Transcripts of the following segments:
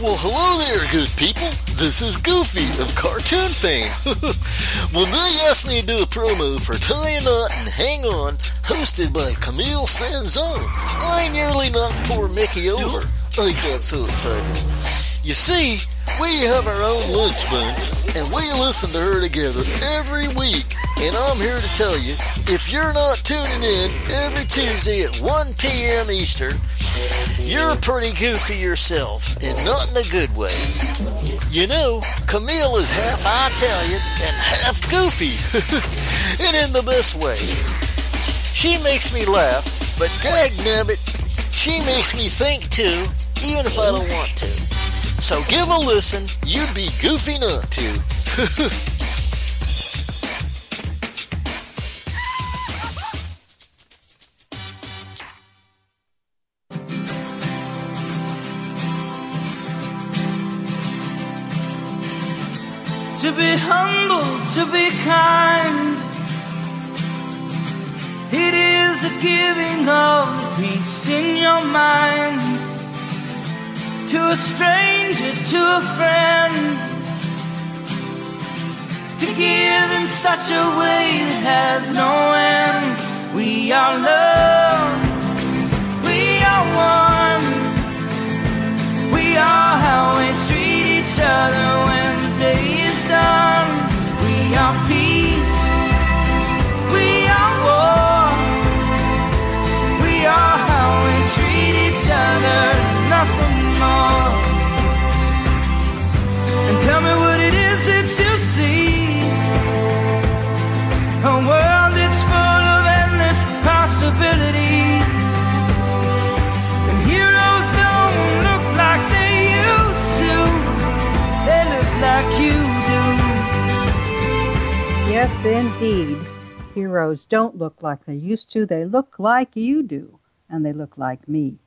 Well, hello there, good people. This is Goofy of cartoon fame. when they asked me to do a promo for Tie a Knot and Hang On, hosted by Camille Sanzone, I nearly knocked poor Mickey over. I got so excited. You see, we have our own lunch bunch, and we listen to her together every week. And I'm here to tell you, if you're not tuning in every Tuesday at 1 p.m. Eastern, you're pretty goofy yourself, and not in a good way. You know, Camille is half Italian and half goofy, and in the best way. She makes me laugh, but dagnabbit, she makes me think too, even if I don't want to. So give a listen, you'd be goofy not to. to be humble, to be kind. It is a giving of peace in your mind to a stranger, to a friend. To give in such a way that has no end. We are love, we are one, we are how we treat each other when the day is done. We are peace. We are war. We are how we treat each other. Nothing more. Yes, indeed. Heroes don't look like they used to. They look like you do, and they look like me.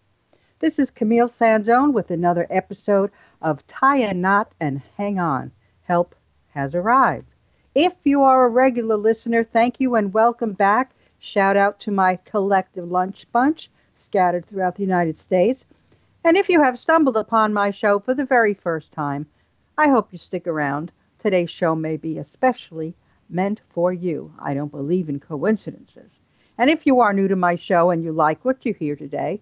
This is Camille Sanzone with another episode of Tie a Knot and Hang On. Help has arrived. If you are a regular listener, thank you and welcome back. Shout out to my collective lunch bunch scattered throughout the United States. And if you have stumbled upon my show for the very first time, I hope you stick around. Today's show may be especially meant for you. I don't believe in coincidences. And if you are new to my show and you like what you hear today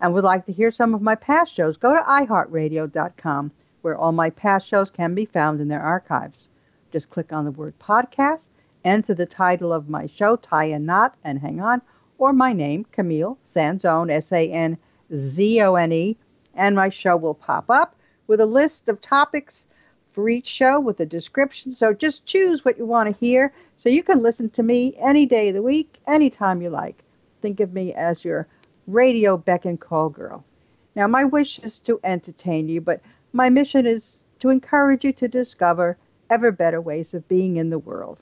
and would like to hear some of my past shows, go to iHeartRadio.com where all my past shows can be found in their archives. Just click on the word podcast, enter the title of my show, Tie a Knot, and hang on, or my name, Camille Sanzone, S A N Z O N E, and my show will pop up with a list of topics for each show with a description. So just choose what you want to hear so you can listen to me any day of the week, anytime you like. Think of me as your radio beck and call girl. Now, my wish is to entertain you, but my mission is to encourage you to discover ever better ways of being in the world.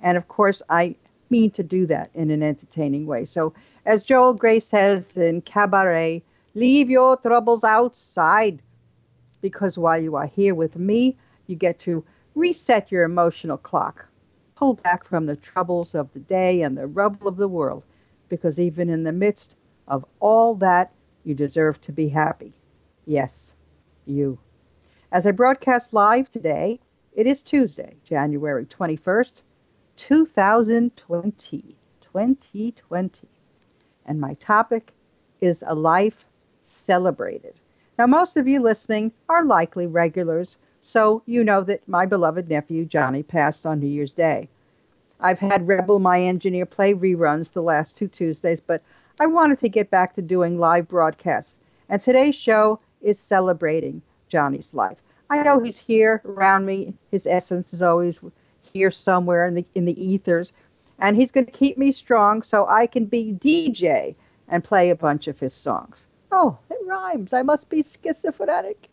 And of course, I mean to do that in an entertaining way. So, as Joel Grey says in Cabaret, leave your troubles outside. Because while you are here with me, you get to reset your emotional clock, pull back from the troubles of the day and the rubble of the world, because even in the midst of all that, you deserve to be happy. Yes, you. As I broadcast live today, it is Tuesday, January 21st, 2020. 2020. And my topic is a life celebrated. Now, most of you listening are likely regulars, so you know that my beloved nephew Johnny passed on New Year's Day. I've had Rebel, my engineer, play reruns the last two Tuesdays, but I wanted to get back to doing live broadcasts. And today's show is celebrating Johnny's life. I know he's here around me. His essence is always here somewhere in the in the ethers, and he's going to keep me strong so I can be DJ and play a bunch of his songs. Oh, it rhymes. I must be schizophrenic.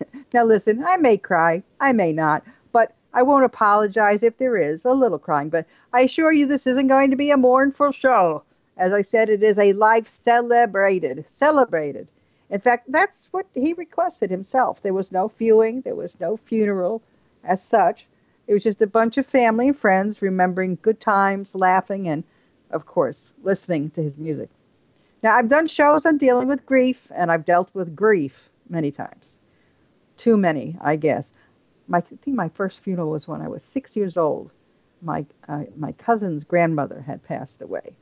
now listen, I may cry, I may not, but I won't apologize if there is a little crying. But I assure you, this isn't going to be a mournful show. As I said, it is a life celebrated, celebrated. In fact, that's what he requested himself. There was no viewing, there was no funeral as such. It was just a bunch of family and friends remembering good times, laughing, and, of course, listening to his music. Now, I've done shows on dealing with grief, and I've dealt with grief many times. Too many, I guess. My, I think my first funeral was when I was six years old. My, uh, my cousin's grandmother had passed away.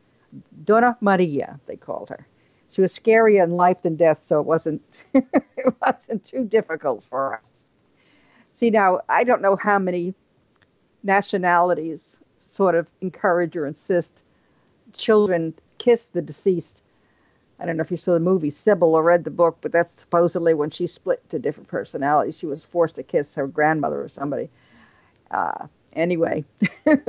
Donna Maria, they called her. She was scarier in life than death, so it wasn't it wasn't too difficult for us. See now, I don't know how many nationalities sort of encourage or insist children kiss the deceased. I don't know if you saw the movie Sybil or read the book, but that's supposedly when she split to different personalities. She was forced to kiss her grandmother or somebody. Uh, anyway,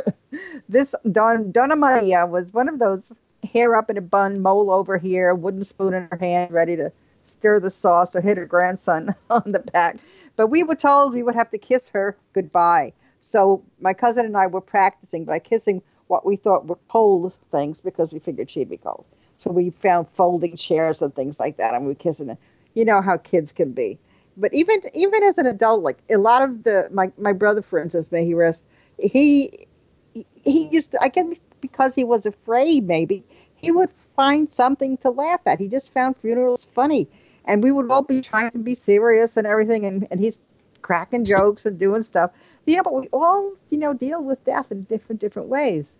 this Don, Donna Maria was one of those hair up in a bun, mole over here, wooden spoon in her hand, ready to stir the sauce or hit her grandson on the back. But we were told we would have to kiss her goodbye. So my cousin and I were practicing by kissing what we thought were cold things because we figured she'd be cold. So we found folding chairs and things like that, and we were kissing it. You know how kids can be. But even even as an adult, like a lot of the my my brother, for instance, may he rest, he he used to. I guess because he was afraid, maybe he would find something to laugh at. He just found funerals funny. And we would all be trying to be serious and everything, and, and he's cracking jokes and doing stuff. You know, but we all, you know, deal with death in different different ways.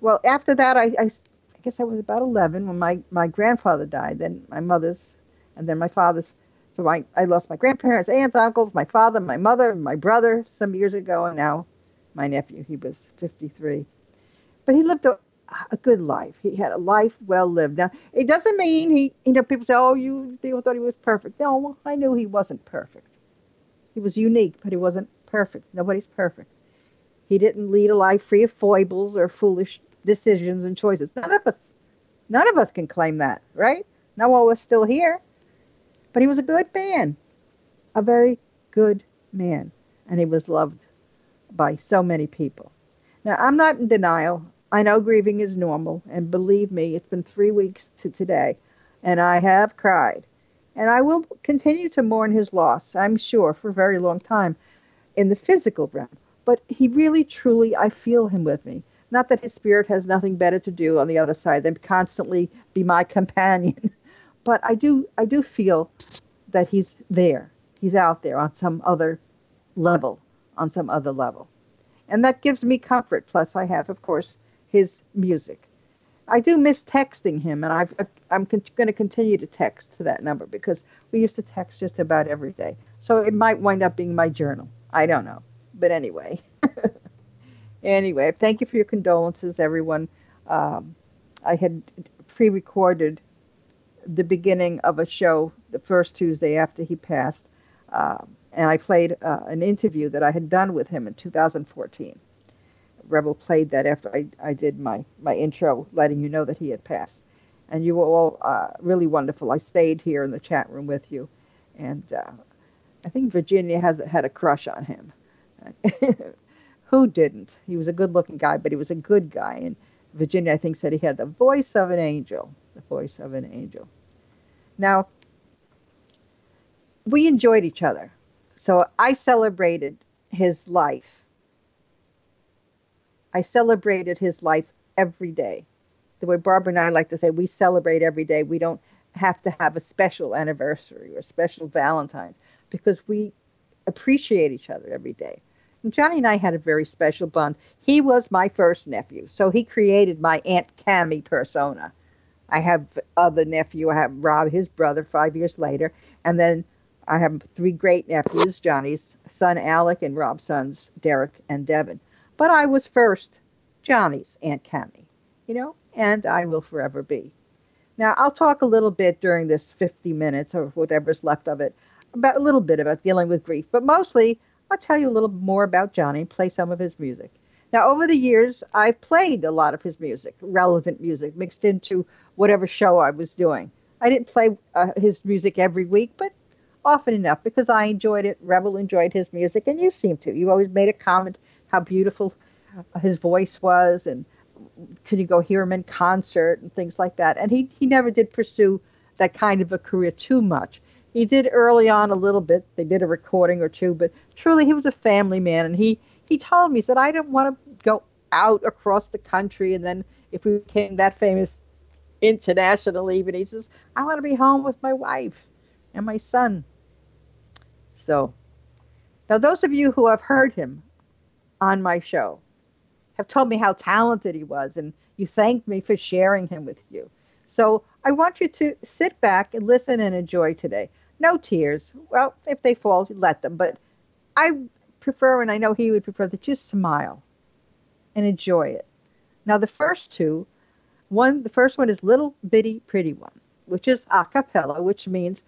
Well, after that, I, I guess I was about 11 when my, my grandfather died, then my mother's, and then my father's. So I, I lost my grandparents, aunts, uncles, my father, my mother, my brother some years ago, and now my nephew. He was 53. But he lived a, a good life. He had a life well lived. Now, it doesn't mean he, you know, people say, oh, you, you thought he was perfect. No, I knew he wasn't perfect. He was unique, but he wasn't perfect. Nobody's perfect. He didn't lead a life free of foibles or foolish decisions and choices. None of us, none of us can claim that, right? No one was still here. But he was a good man, a very good man, and he was loved by so many people. Now, I'm not in denial. I know grieving is normal, and believe me, it's been three weeks to today, and I have cried. And I will continue to mourn his loss, I'm sure, for a very long time in the physical realm. But he really, truly, I feel him with me. Not that his spirit has nothing better to do on the other side than constantly be my companion, but I do, I do feel that he's there. He's out there on some other level, on some other level. And that gives me comfort. Plus, I have, of course, his music. I do miss texting him, and I've, I'm con- going to continue to text to that number because we used to text just about every day. So it might wind up being my journal. I don't know. But anyway. Anyway, thank you for your condolences, everyone. Um, I had pre recorded the beginning of a show the first Tuesday after he passed. Uh, and I played uh, an interview that I had done with him in 2014. Rebel played that after I, I did my, my intro, letting you know that he had passed. And you were all uh, really wonderful. I stayed here in the chat room with you. And uh, I think Virginia has had a crush on him. Who didn't? He was a good looking guy, but he was a good guy. And Virginia, I think, said he had the voice of an angel. The voice of an angel. Now, we enjoyed each other. So I celebrated his life. I celebrated his life every day. The way Barbara and I like to say, we celebrate every day. We don't have to have a special anniversary or special Valentine's because we appreciate each other every day. Johnny and I had a very special bond. He was my first nephew, so he created my Aunt Cammy persona. I have other nephew. I have Rob, his brother, five years later, and then I have three great nephews: Johnny's son Alec and Rob's sons Derek and Devin. But I was first Johnny's Aunt Cammy, you know, and I will forever be. Now I'll talk a little bit during this 50 minutes or whatever's left of it about a little bit about dealing with grief, but mostly I'll tell you a little more about Johnny and play some of his music. Now, over the years, I've played a lot of his music, relevant music, mixed into whatever show I was doing. I didn't play uh, his music every week, but often enough because I enjoyed it. Rebel enjoyed his music, and you seem to. You always made a comment how beautiful his voice was, and could you go hear him in concert and things like that. And he he never did pursue that kind of a career too much. He did early on a little bit. They did a recording or two, but truly he was a family man, and he he told me he said I didn't want to go out across the country, and then if we became that famous internationally, even he says I want to be home with my wife and my son. So, now those of you who have heard him on my show have told me how talented he was, and you thanked me for sharing him with you. So I want you to sit back and listen and enjoy today. No tears. Well, if they fall, let them. But I prefer, and I know he would prefer, that you smile and enjoy it. Now, the first two, one, the first one is Little Bitty Pretty One, which is a cappella, which means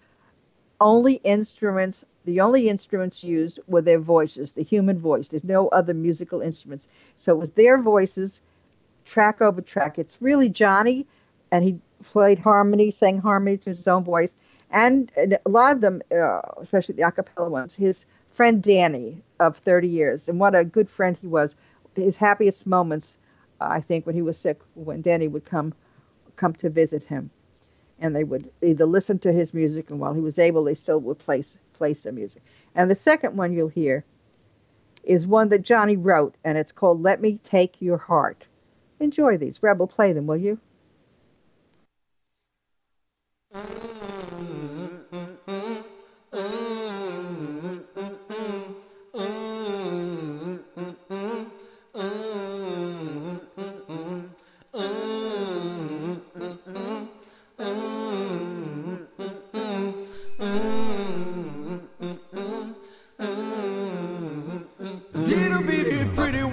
only instruments, the only instruments used were their voices, the human voice. There's no other musical instruments. So it was their voices, track over track. It's really Johnny, and he played harmony, sang harmony to his own voice and, a lot of them, uh, especially the a cappella ones, his friend Danny of 30 years, and what a good friend he was. His happiest moments, uh, I think, when he was sick, when Danny would come come to visit him, and they would either listen to his music, and while he was able, they still would play play some music. And the second one you'll hear is one that Johnny wrote, and it's called "Let Me Take Your Heart." Enjoy these, Rebel. Play them, will you?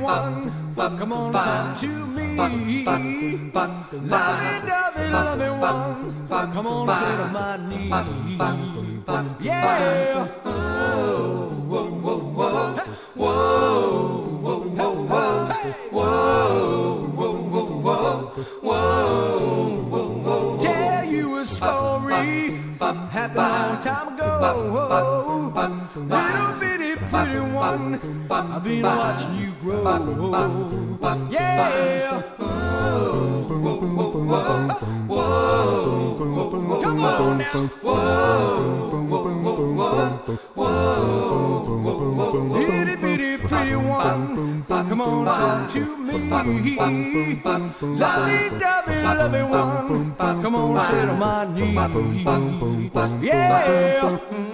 Come on, talk to me. Lovey, dovey, lovey one. Come on, sit on my knee. Yeah. Whoa, whoa, whoa, whoa. Whoa, whoa, whoa, whoa. Whoa, whoa, whoa, whoa. Whoa, whoa, Tell you a story. Happened a long time ago. I've been watching you grow. Yeah. Whoa, whoa, whoa, whoa. Come on now. Whoa, whoa, whoa, whoa. Itty bitty pretty one. Come on, talk to me. Lovey dovey, lovey one. Come on, sit on my knee. Yeah.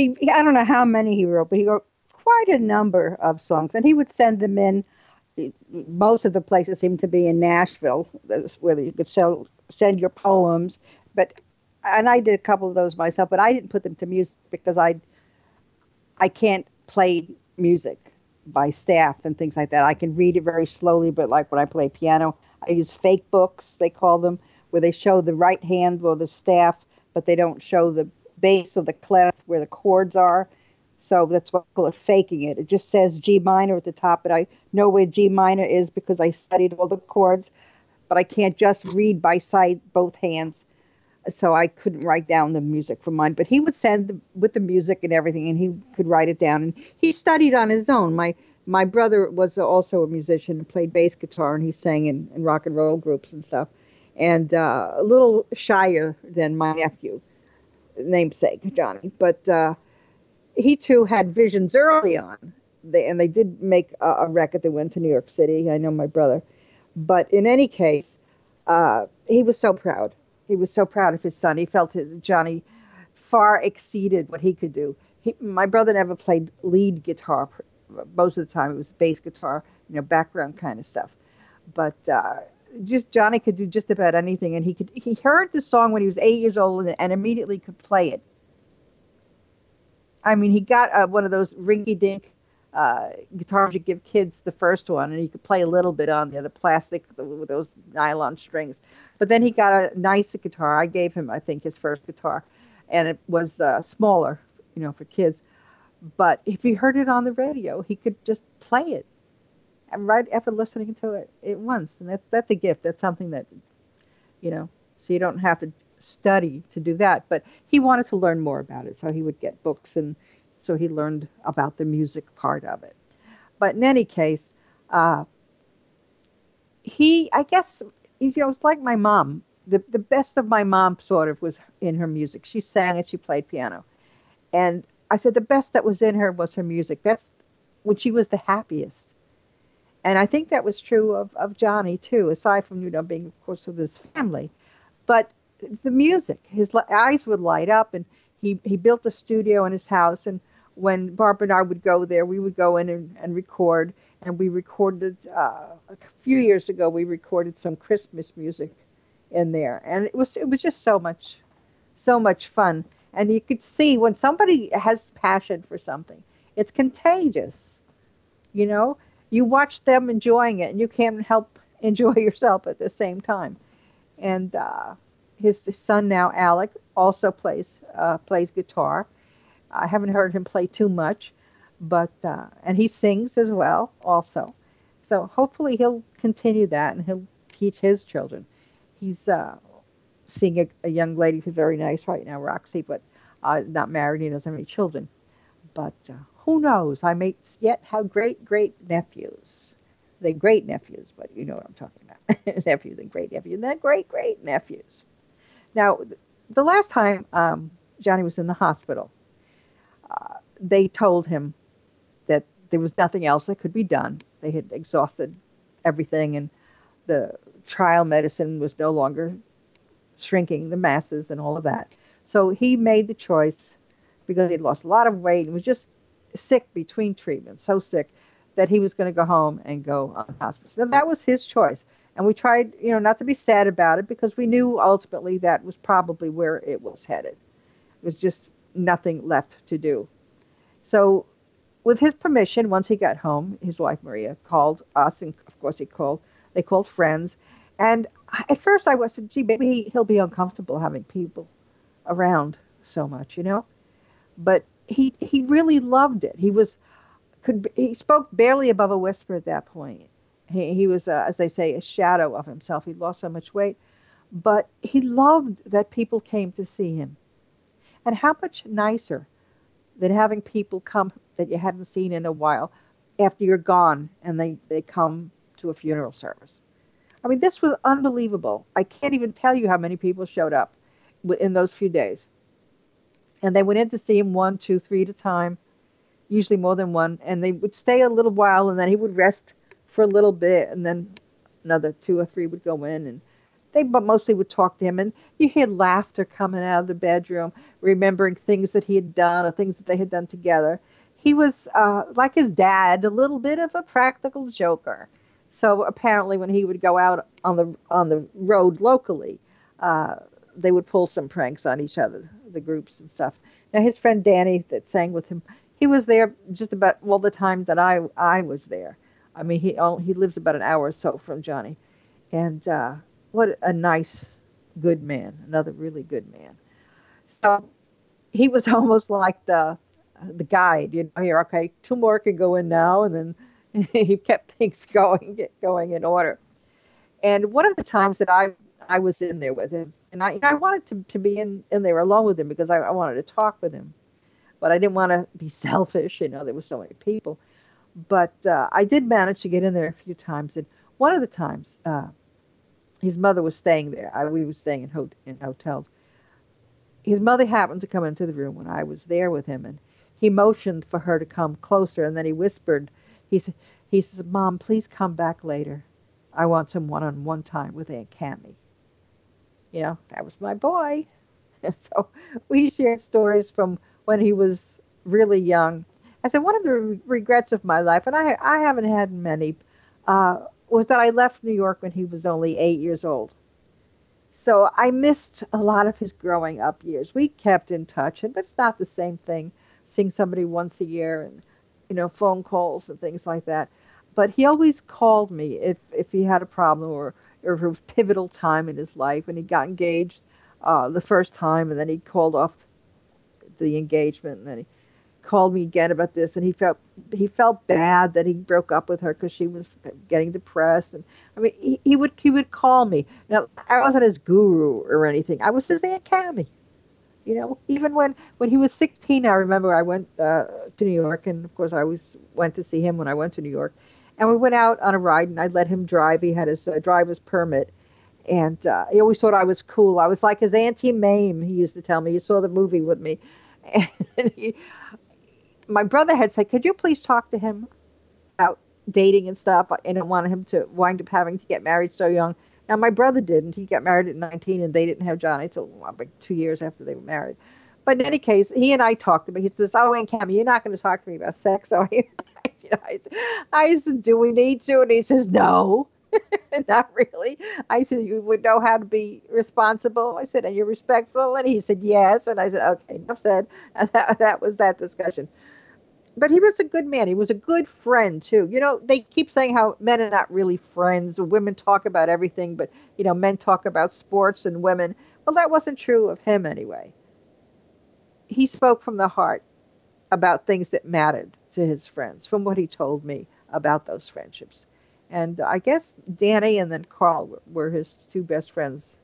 He, I don't know how many he wrote, but he wrote quite a number of songs, and he would send them in. Most of the places seemed to be in Nashville, where you could sell, send your poems. But and I did a couple of those myself, but I didn't put them to music because I I can't play music by staff and things like that. I can read it very slowly, but like when I play piano, I use fake books, they call them, where they show the right hand or the staff, but they don't show the bass of the clef where the chords are. So that's what I call it faking it. It just says G minor at the top, but I know where G minor is because I studied all the chords, but I can't just read by sight both hands. So I couldn't write down the music for mine. But he would send the, with the music and everything, and he could write it down. And he studied on his own. My my brother was also a musician and played bass guitar, and he sang in, in rock and roll groups and stuff. And uh, a little shyer than my nephew, namesake Johnny, but. Uh, he too had visions early on. They, and they did make a, a record that went to New York City. I know my brother. But in any case, uh, he was so proud. He was so proud of his son. He felt his Johnny far exceeded what he could do. He, my brother never played lead guitar. Most of the time, it was bass guitar, you know, background kind of stuff. But uh, just Johnny could do just about anything, and he could. He heard the song when he was eight years old, and, and immediately could play it. I mean, he got uh, one of those rinky-dink uh, guitars you give kids, the first one, and he could play a little bit on the, the plastic with those nylon strings. But then he got a nicer guitar. I gave him, I think, his first guitar, and it was uh, smaller, you know, for kids. But if he heard it on the radio, he could just play it, right after listening to it at once, and that's that's a gift. That's something that, you know, so you don't have to study to do that. But he wanted to learn more about it, so he would get books, and so he learned about the music part of it. But in any case, uh, he, I guess, you know, it's like my mom. The the best of my mom sort of was in her music. She sang and she played piano, and I said the best that was in her was her music. That's when she was the happiest. And I think that was true of, of Johnny too, aside from you know being of course of his family, but the music. His eyes would light up, and he he built a studio in his house. And when Barbara and I would go there, we would go in and, and record. And we recorded uh, a few years ago. We recorded some Christmas music in there, and it was it was just so much, so much fun. And you could see when somebody has passion for something, it's contagious. You know, you watch them enjoying it, and you can't help enjoy yourself at the same time. And uh, his son now, Alec, also plays uh, plays guitar. I haven't heard him play too much, but uh, and he sings as well, also. So hopefully he'll continue that and he'll teach his children. He's uh, seeing a, a young lady who's very nice right now, Roxy, but uh, not married. He doesn't have any children. But uh, who knows? I may yet have great great nephews. They're great nephews, but you know what I'm talking about. nephews and great nephews, and then great great nephews. Now, the last time um, Johnny was in the hospital, uh, they told him that there was nothing else that could be done. They had exhausted everything, and the trial medicine was no longer shrinking the masses and all of that. So he made the choice because he'd lost a lot of weight and was just sick between treatments, so sick that he was going to go home and go on hospice. Now that was his choice, and we tried, you know, not to be sad about it because we knew ultimately that was probably where it was headed. It was just nothing left to do. So, with his permission, once he got home, his wife Maria called us, and of course he called. They called friends, and at first I was, gee, maybe he, he'll be uncomfortable having people around so much, you know. But he he really loved it. He was could he spoke barely above a whisper at that point. He he was, uh, as they say, a shadow of himself. He lost so much weight, but he loved that people came to see him. And how much nicer than having people come that you hadn't seen in a while after you're gone and they, they come to a funeral service. I mean, this was unbelievable. I can't even tell you how many people showed up in those few days. And they went in to see him one, two, three at a time, usually more than one. And they would stay a little while and then he would rest for a little bit and then another two or three would go in and they but mostly would talk to him, and you hear laughter coming out of the bedroom, remembering things that he had done or things that they had done together. He was uh, like his dad, a little bit of a practical joker. So apparently, when he would go out on the on the road locally, uh, they would pull some pranks on each other, the groups and stuff. Now his friend Danny that sang with him, he was there just about all the time that I I was there. I mean, he he lives about an hour or so from Johnny, and uh, what a nice, good man, another really good man. So he was almost like the the guide. You know, here, okay, two more can go in now, and then he kept things going going in order. And one of the times that I I was in there with him, and I I wanted to to be in in there alone with him because I, I wanted to talk with him, but I didn't want to be selfish. You know, there were so many people. But uh, I did manage to get in there a few times, and one of the times, uh, his mother was staying there. I, we were staying in, ho- in hotels. His mother happened to come into the room when I was there with him, and he motioned for her to come closer, and then he whispered, he said, he says, Mom, please come back later. I want some one-on-one time with Aunt Cammy. You know, that was my boy. So we shared stories from when he was really young. I said one of the re- regrets of my life, and I I haven't had many, uh, was that I left New York when he was only eight years old. So I missed a lot of his growing up years. We kept in touch, but it's not the same thing seeing somebody once a year and you know phone calls and things like that. But he always called me if if he had a problem or or was pivotal time in his life when he got engaged uh, the first time and then he called off the engagement and then he called me again about this and he felt he felt bad that he broke up with her because she was getting depressed and i mean he, he would he would call me. Now i wasn't his guru or anything. I was his aunt cammy you know even when when he was 16 i remember i went uh, to new york and of course i always went to see him when i went to new york and we went out on a ride and i let him drive he had his uh, driver's permit and uh, he always thought i was cool i was like his auntie mame he used to tell me he saw the movie with me and he, my brother had said, "Could you please talk to him about dating and stuff?" I didn't want him to wind up having to get married so young. Now my brother didn't. He got married at 19, and they didn't have Johnny until like two years after they were married. But in any case, he and I talked about. He says, "Oh, Aunt Cammy, you're not going to talk to me about sex, are you?" You know, I, said, I said, "Do we need to?" And he says, "No." not really. I said, You would know how to be responsible. I said, And you're respectful? And he said, Yes. And I said, Okay, enough said. And that, that was that discussion but he was a good man. He was a good friend too. You know, they keep saying how men are not really friends. Women talk about everything, but you know, men talk about sports and women. Well, that wasn't true of him anyway. He spoke from the heart about things that mattered to his friends, from what he told me about those friendships. And I guess Danny and then Carl were his two best friends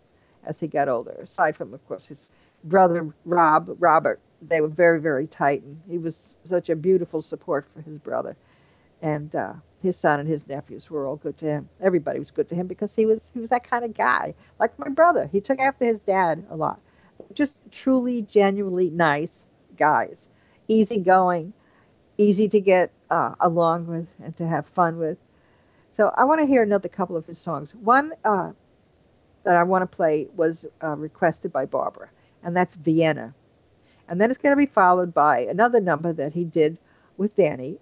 as he got older, aside from, of course, his brother Rob, Robert, they were very very tight and he was such a beautiful support for his brother. And uh, his son and his nephews were all good to him. Everybody was good to him because he was he was that kind of guy like my brother. He took after his dad a lot. Just truly genuinely nice guys. Easygoing easy to get uh, along with and to have fun with so i want to hear another couple of his songs one uh, that i want to play was uh, requested by barbara and that's vienna and then it's going to be followed by another number that he did with Danny,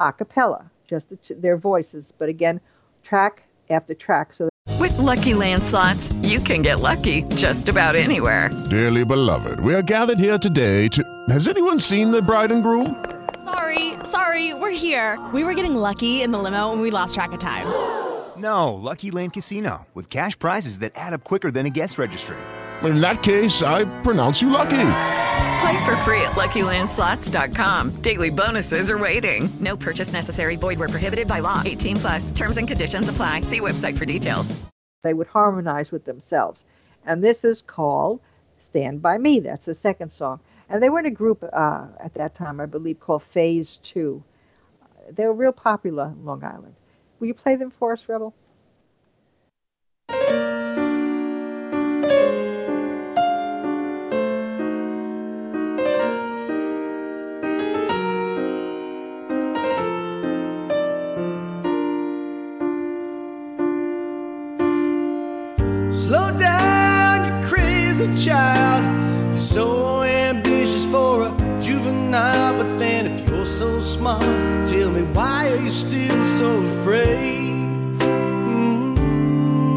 a cappella, just their voices, but again, track after track. So with LuckyLand Slots, you can get lucky just about anywhere. Dearly beloved, we are gathered here today to. Has anyone seen the bride and groom? Sorry, sorry, we're here. We were getting lucky in the limo and we lost track of time. No, Lucky Land Casino, with cash prizes that add up quicker than a guest registry. In that case, I pronounce you lucky. Play for free at LuckyLandSlots.com. Daily bonuses are waiting. No purchase necessary. Void were prohibited by law. 18 plus. Terms and conditions apply. See website for details. They would harmonize with themselves, and this is called "Stand by Me." That's the second song, and they were in a group uh, at that time, I believe, called Phase Two. They were real popular in Long Island. Will you play them for us, Rebel? Slow down, you crazy child. You're so juvenile, but then if you're so smart, tell me why are you still so afraid? Mm.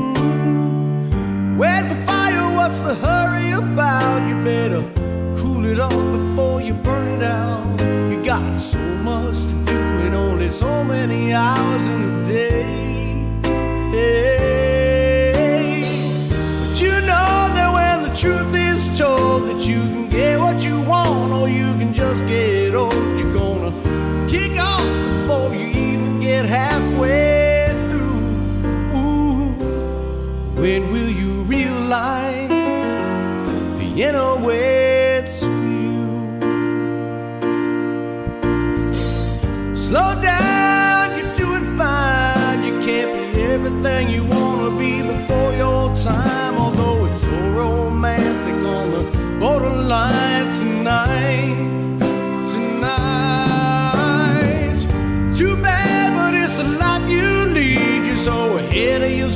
Where's the fire? What's the hurry about? You better cool it off before you burn it out. You got so much to do and only so many hours in a day. Hey. But you know that when the truth is told that you can get what you want or you can just get old, you're gonna kick off before you even get halfway through. Ooh, when will you realize Vienna waits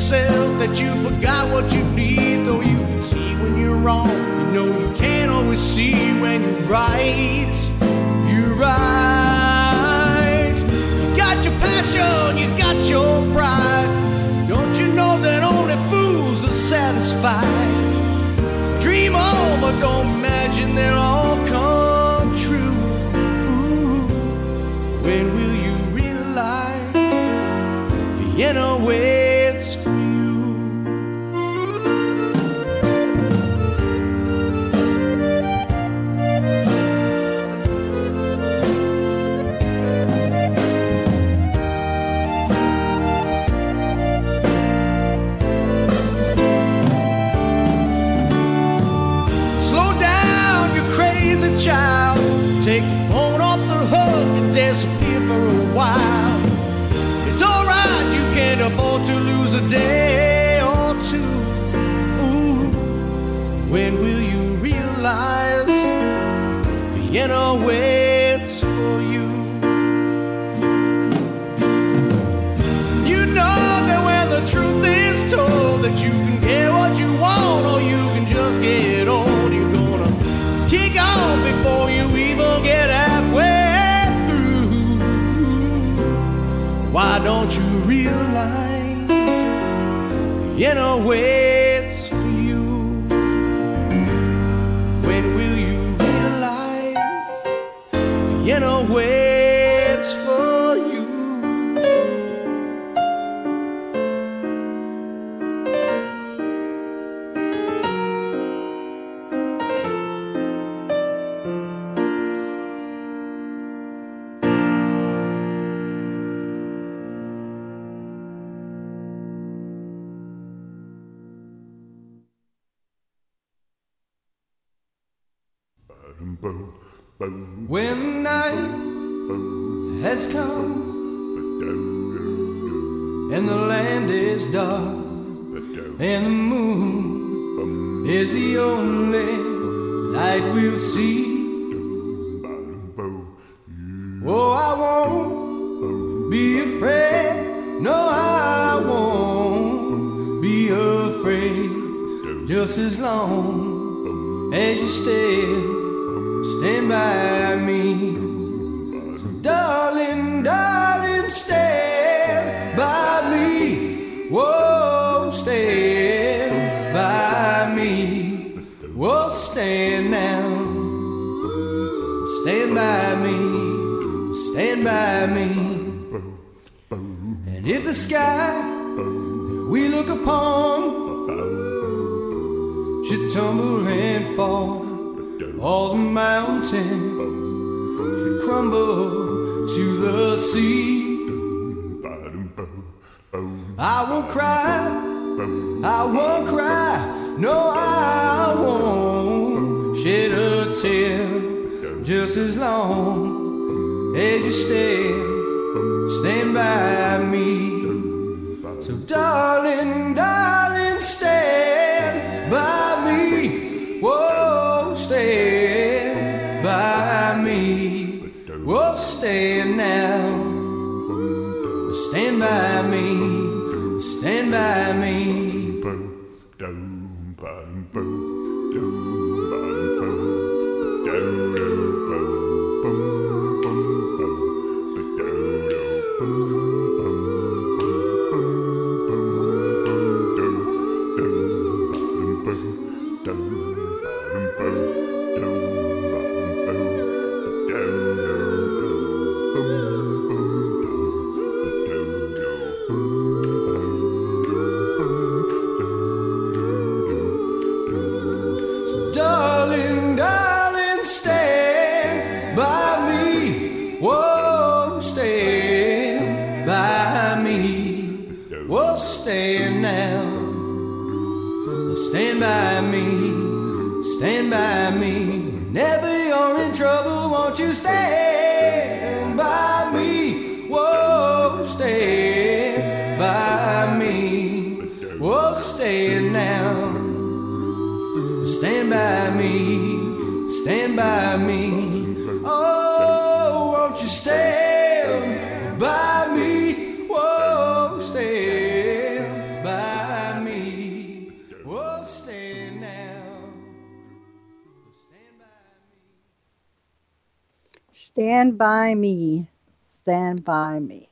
yourself that you forgot what you need, though you can see when you're wrong. You know you can't always see when you're right. You're right. You got your passion, you got your pride. Don't you know that only fools are satisfied? Dream on, but don't imagine they'll all come true. Ooh, when will you realize Vienna waits while. It's alright, you can't afford to lose a day don't you realize? Vienna waits When night has come and the land is dark and the moon is the only light we'll see. Oh, I won't be afraid. No, I won't be afraid. Just as long as you stay stand by me. Darling, darling, stand by me. Whoa, stand by me. Whoa, stand now. Stand by me. Stand by me. And if the sky we look upon should tumble and fall all the mountains should crumble to the sea. I won't cry, I won't cry, no, I won't shed a tear just as long as you stand, stand by me. So, darling, by me. Stand by me.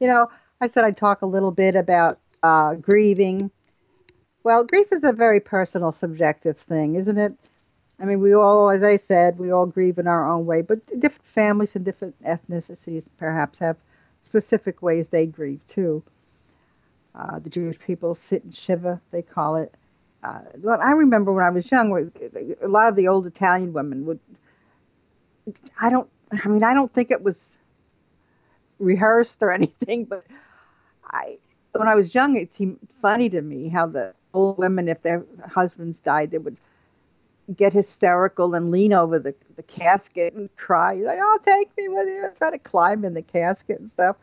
You know, I said I'd talk a little bit about uh, grieving. Well, grief is a very personal, subjective thing, isn't it? I mean, we all, as I said, we all grieve in our own way, but different families and different ethnicities perhaps have specific ways they grieve too. Uh, the Jewish people sit in shiva, they call it. Uh, well, I remember when I was young, a lot of the old Italian women would. I don't. I mean, I don't think it was rehearsed or anything, but I, when I was young, it seemed funny to me how the old women, if their husbands died, they would get hysterical and lean over the, the casket and cry, like, "Oh, take me with you!" Try to climb in the casket and stuff.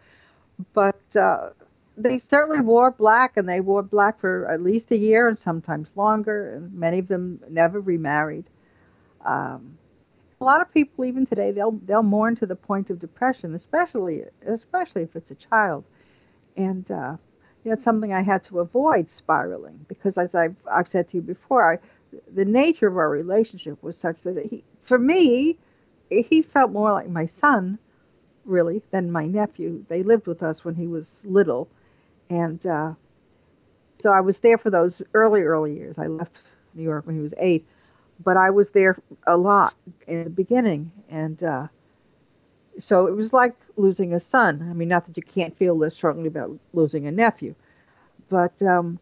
But uh, they certainly wore black, and they wore black for at least a year and sometimes longer. And many of them never remarried. Um, a lot of people, even today, they'll they'll mourn to the point of depression, especially especially if it's a child. And uh, you know, it's something I had to avoid spiraling because, as I've I've said to you before, I the nature of our relationship was such that he, for me, he felt more like my son, really, than my nephew. They lived with us when he was little, and uh, so I was there for those early, early years. I left New York when he was eight, but I was there a lot in the beginning, and uh, so it was like losing a son. I mean, not that you can't feel this strongly about losing a nephew, but um,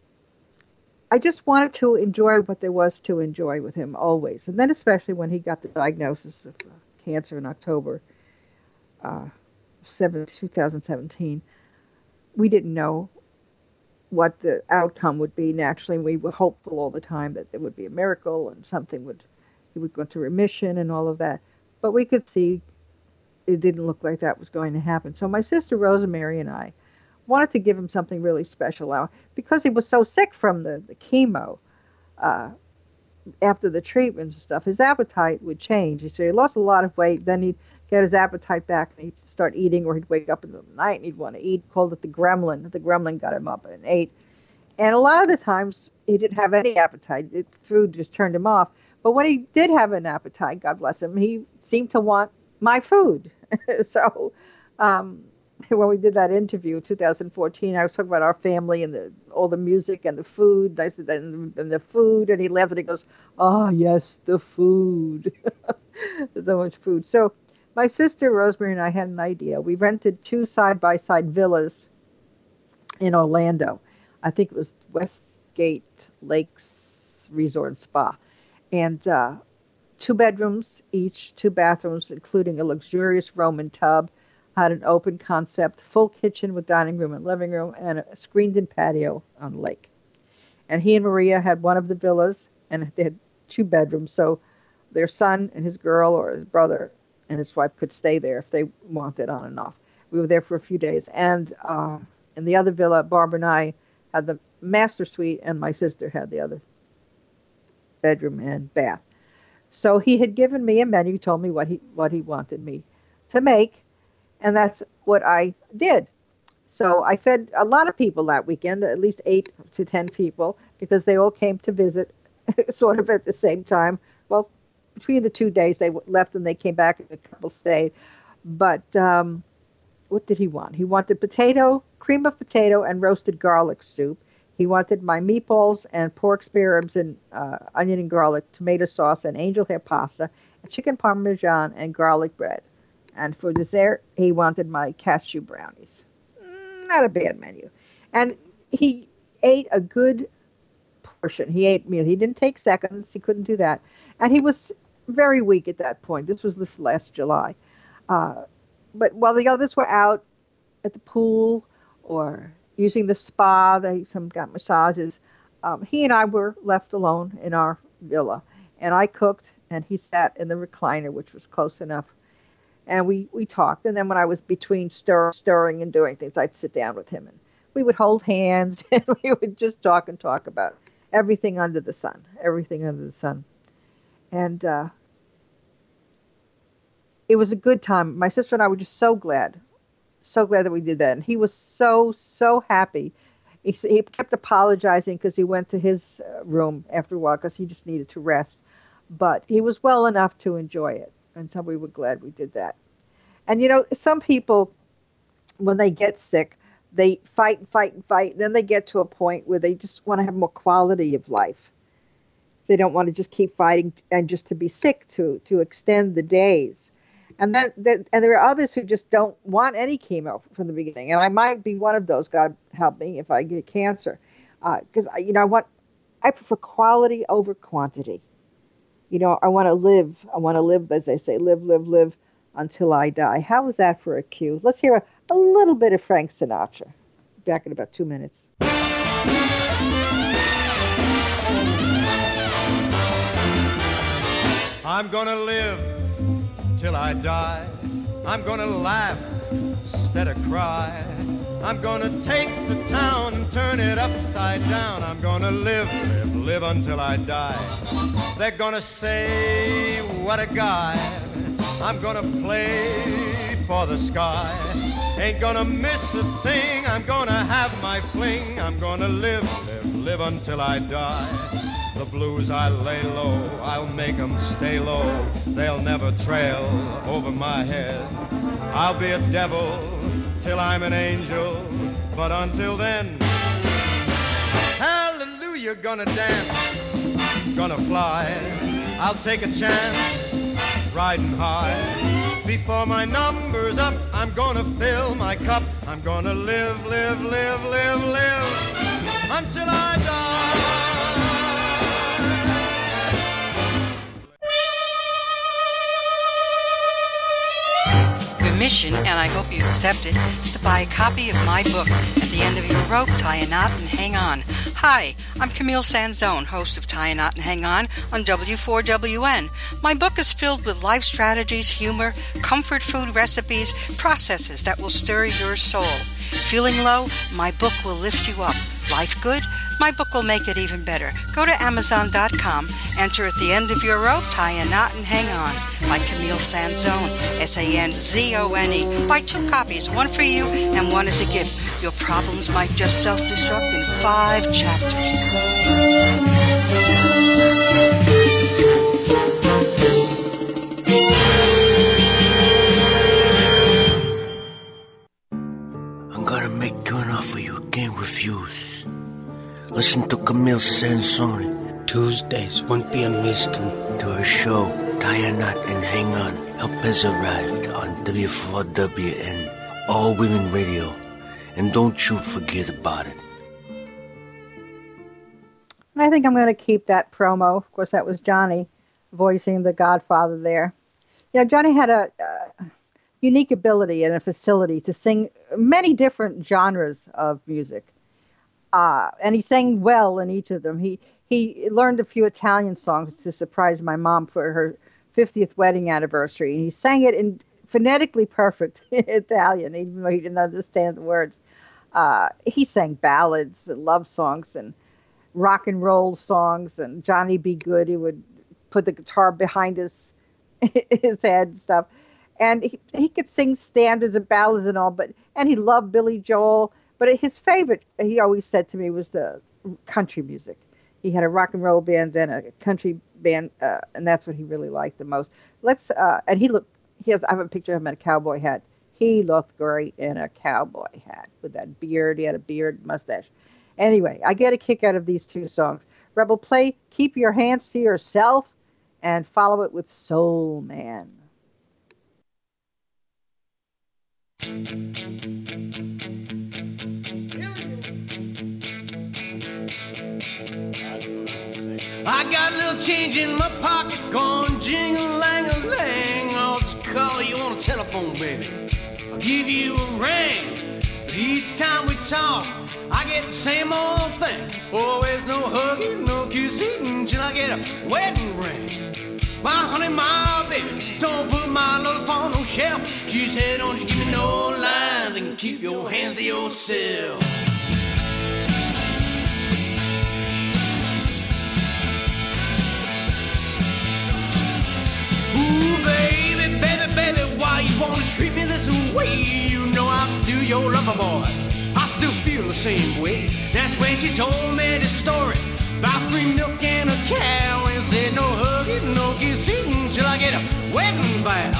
I just wanted to enjoy what there was to enjoy with him always, and then especially when he got the diagnosis of uh, cancer in October uh, 7, 2017. We didn't know what the outcome would be. Naturally, we were hopeful all the time that there would be a miracle and something would he would go into remission and all of that. But we could see it didn't look like that was going to happen. So my sister Rosemary and I wanted to give him something really special now because he was so sick from the, the chemo. Uh, after the treatments and stuff, his appetite would change. So he lost a lot of weight. Then he'd get his appetite back and he'd start eating, or he'd wake up in the night and he'd want to eat. Called it the gremlin. The gremlin got him up and ate. And a lot of the times he didn't have any appetite. It, food just turned him off. But when he did have an appetite, God bless him, he seemed to want my food. so um, when we did that interview in 2014, I was talking about our family and the, all the music and the food. I said, and, and the food, and he laughed and he goes, "Oh yes, the food. There's so much food." So my sister Rosemary and I had an idea. We rented two side-by-side villas in Orlando. I think it was Westgate Lakes Resort Spa, and uh, two bedrooms each, two bathrooms, including a luxurious Roman tub had an open concept, full kitchen with dining room and living room, and a screened in patio on the lake. And he and Maria had one of the villas, and they had two bedrooms, so their son and his girl or his brother and his wife could stay there if they wanted on and off. We were there for a few days, and uh, in the other villa, Barbara and I had the master suite, and my sister had the other bedroom and bath. So he had given me a menu, told me what he what he wanted me to make, and that's what I did. So I fed a lot of people that weekend, at least eight to ten people, because they all came to visit, sort of at the same time. Well, between the two days, they left and they came back, and a couple stayed. But um, what did he want? He wanted potato, cream of potato, and roasted garlic soup. He wanted my meatballs and pork spare and uh, onion and garlic, tomato sauce, and angel hair pasta, chicken parmesan and garlic bread. And for dessert, he wanted my cashew brownies. Mm, not a bad menu. And he ate a good portion. He ate meal. He didn't take seconds. He couldn't do that. And he was very weak at that point. This was this last July. Uh, but while the others were out at the pool or using the spa. They some got massages. Um, he and I were left alone in our villa, and I cooked, and he sat in the recliner, which was close enough, and we we talked. And then when I was between stir, stirring and doing things, I'd sit down with him, and we would hold hands, and we would just talk and talk about everything under the sun, everything under the sun, and. Uh, it was a good time. My sister and I were just so glad, so glad that we did that. And he was so, so happy. He, he kept apologizing because he went to his uh, room after a while because he just needed to rest. But he was well enough to enjoy it. And so we were glad we did that. And you know, some people, when they get sick, they fight and fight and fight. And then they get to a point where they just want to have more quality of life. They don't want to just keep fighting and just to be sick to to extend the days. And then that, and there are others who just don't want any chemo from the beginning. And i might be one of those god help me if i get cancer. Because uh, you know i want i prefer quality over quantity. You know i want to live i want to live as they say live live live until i die. How was that for a cue? Let's hear a, a little bit of frank sinatra. Back in about two minutes i'm gonna live till I die. I'm gonna laugh instead of cry. I'm gonna take the town and turn it upside down. I'm gonna live, live, live until I die. They're gonna say, what a guy. I'm gonna play for the sky. Ain't gonna miss a thing. I'm gonna have my fling. I'm gonna live, live, live until I die. The blues I lay low, I'll make 'em stay low. They'll never trail over my head. I'll be a devil till I'm an angel, but until then, hallelujah, gonna dance, gonna fly. I'll take a chance, riding high. Before my number's up, I'm gonna fill my cup. I'm gonna live, live, live, live, live until I die. Mission, and I hope you accept it, is to buy a copy of my book, At the End of Your Rope, Tie a Knot and Hang On. Hi, I'm Camille Sanzone, host of Tie a Knot and Hang On on W4WN. My book is filled with life strategies, humor, comfort food recipes, processes that will stir your soul. Feeling low? My book will lift you up. Life good? My book will make it even better. Go to Amazon.com, enter at the end of your rope, tie a knot, and hang on by Camille Sanzone, S A N Z O N E. Buy two copies, one for you and one as a gift. Your problems might just self destruct in five chapters. Listen to Camille Sanzone Tuesdays, 1 p.m. Eastern, to her show, Tie a Knot and Hang On. Help has arrived on W4WN, All Women Radio. And don't you forget about it. And I think I'm going to keep that promo. Of course, that was Johnny voicing the Godfather there. You know, Johnny had a, a unique ability and a facility to sing many different genres of music uh, and he sang well in each of them. He he learned a few Italian songs to surprise my mom for her 50th wedding anniversary, and he sang it in phonetically perfect Italian, even though he didn't understand the words. Uh, he sang ballads and love songs and rock and roll songs, and Johnny B. Goode. He would put the guitar behind his his head and stuff. And he, he could sing standards and ballads and all, but and he loved Billy Joel but his favorite, he always said to me, was the country music. He had a rock and roll band, then a country band, uh, and that's what he really liked the most. Let's, uh, and he looked, he has, I have a picture of him in a cowboy hat. He looked great in a cowboy hat with that beard. He had a beard, mustache. Anyway, I get a kick out of these two songs. Rebel, play Keep Your Hands to Yourself and follow it with Soul Man. I got a little change in my pocket going jingle lang a lang. I'll just call you on the telephone, baby. I'll give you a ring. But each time we talk, I get the same old thing. Always no hugging, no kissing till I get a wedding ring. My honey, my baby, don't put my love upon no shelf. She said, Don't you give me no lines and keep your hands to yourself. Treat me this way? You know I'm still your lover boy. I still feel the same way. That's when she told me the story about free milk and a cow and said no hugging, no kissing till I get a wedding vow.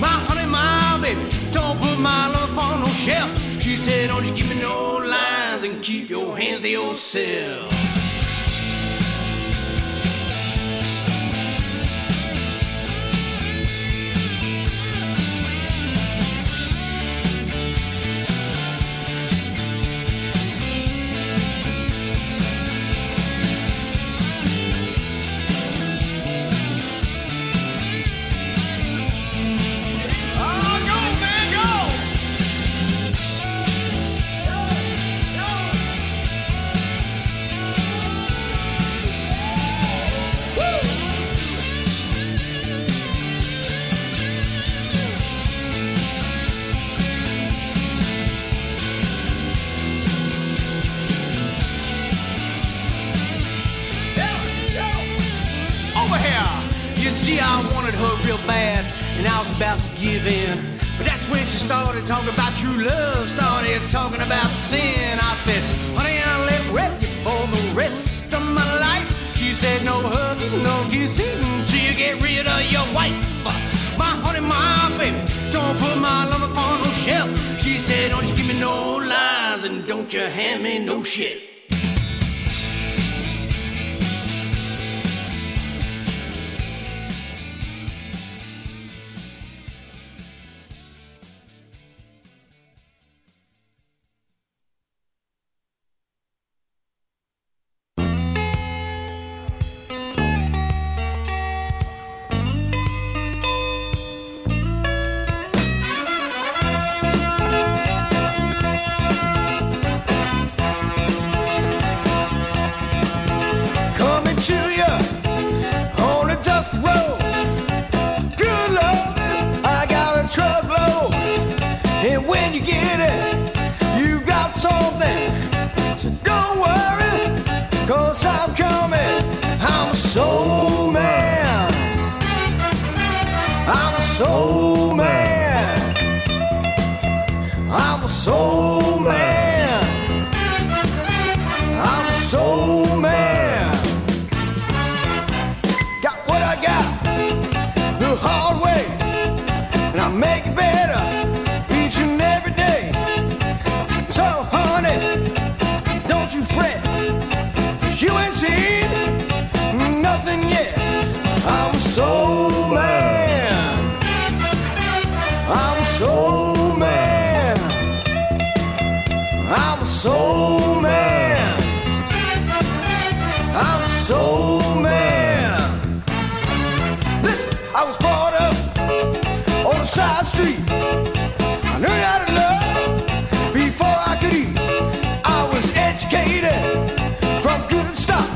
My honey, my baby, don't put my love upon no shelf. She said, don't you give me no lines and keep your hands to yourself. Hand me no shit. Soul Soul man. I'm a soul man. Listen, I was brought up on a side street. I learned how to love before I could eat. I was educated from good stock.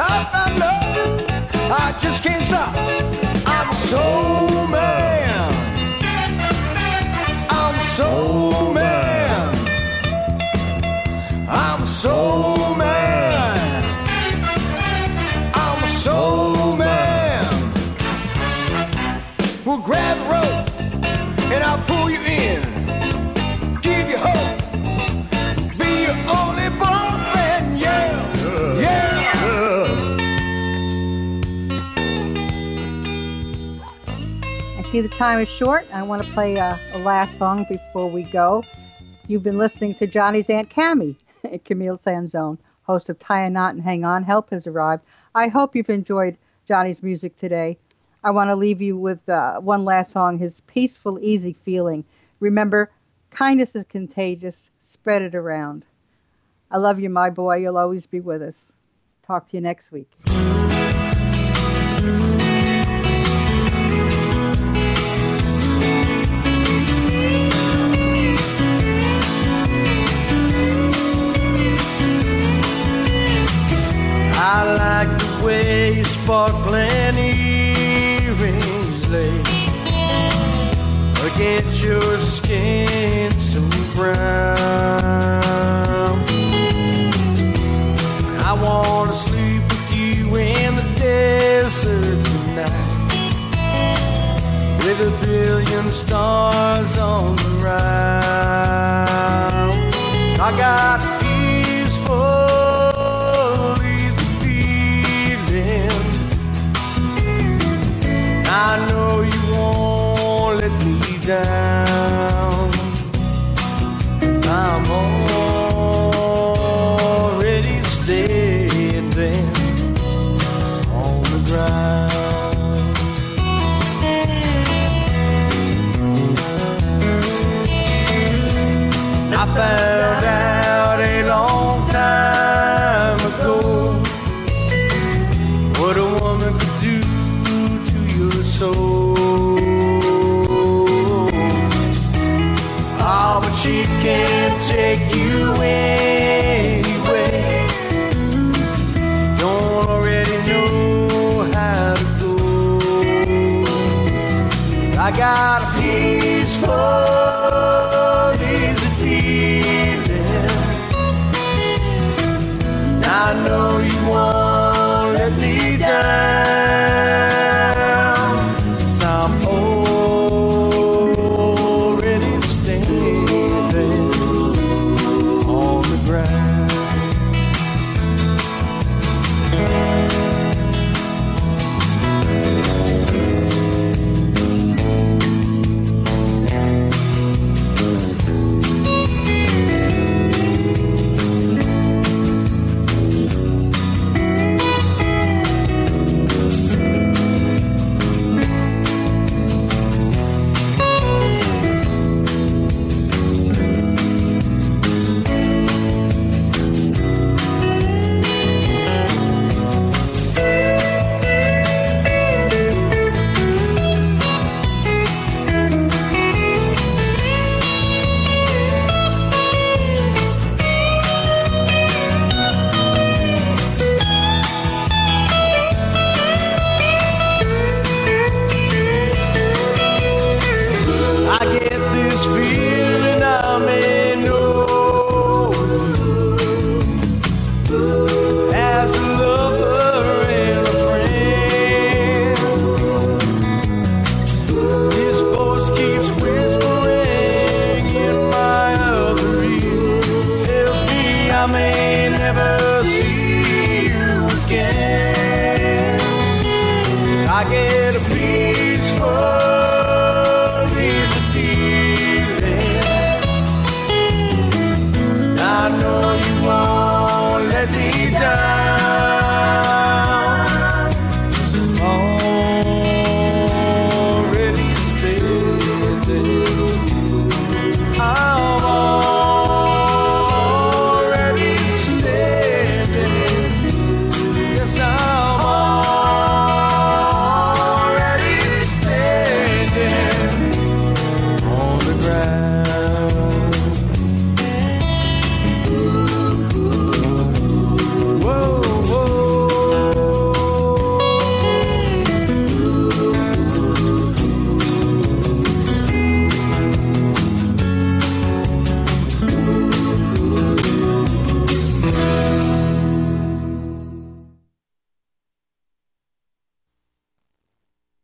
I found love, I just can't stop. I'm a see the time is short. I want to play a, a last song before we go. You've been listening to Johnny's Aunt Cammy, Camille Sanzone, host of Tie a Knot and Hang On. Help has arrived. I hope you've enjoyed Johnny's music today. I want to leave you with uh, one last song, his peaceful, easy feeling. Remember, kindness is contagious. Spread it around. I love you, my boy. You'll always be with us. Talk to you next week. Sparkling earrings lay against your skin so brown. I wanna sleep with you in the desert tonight with a billion stars on the round. I got down.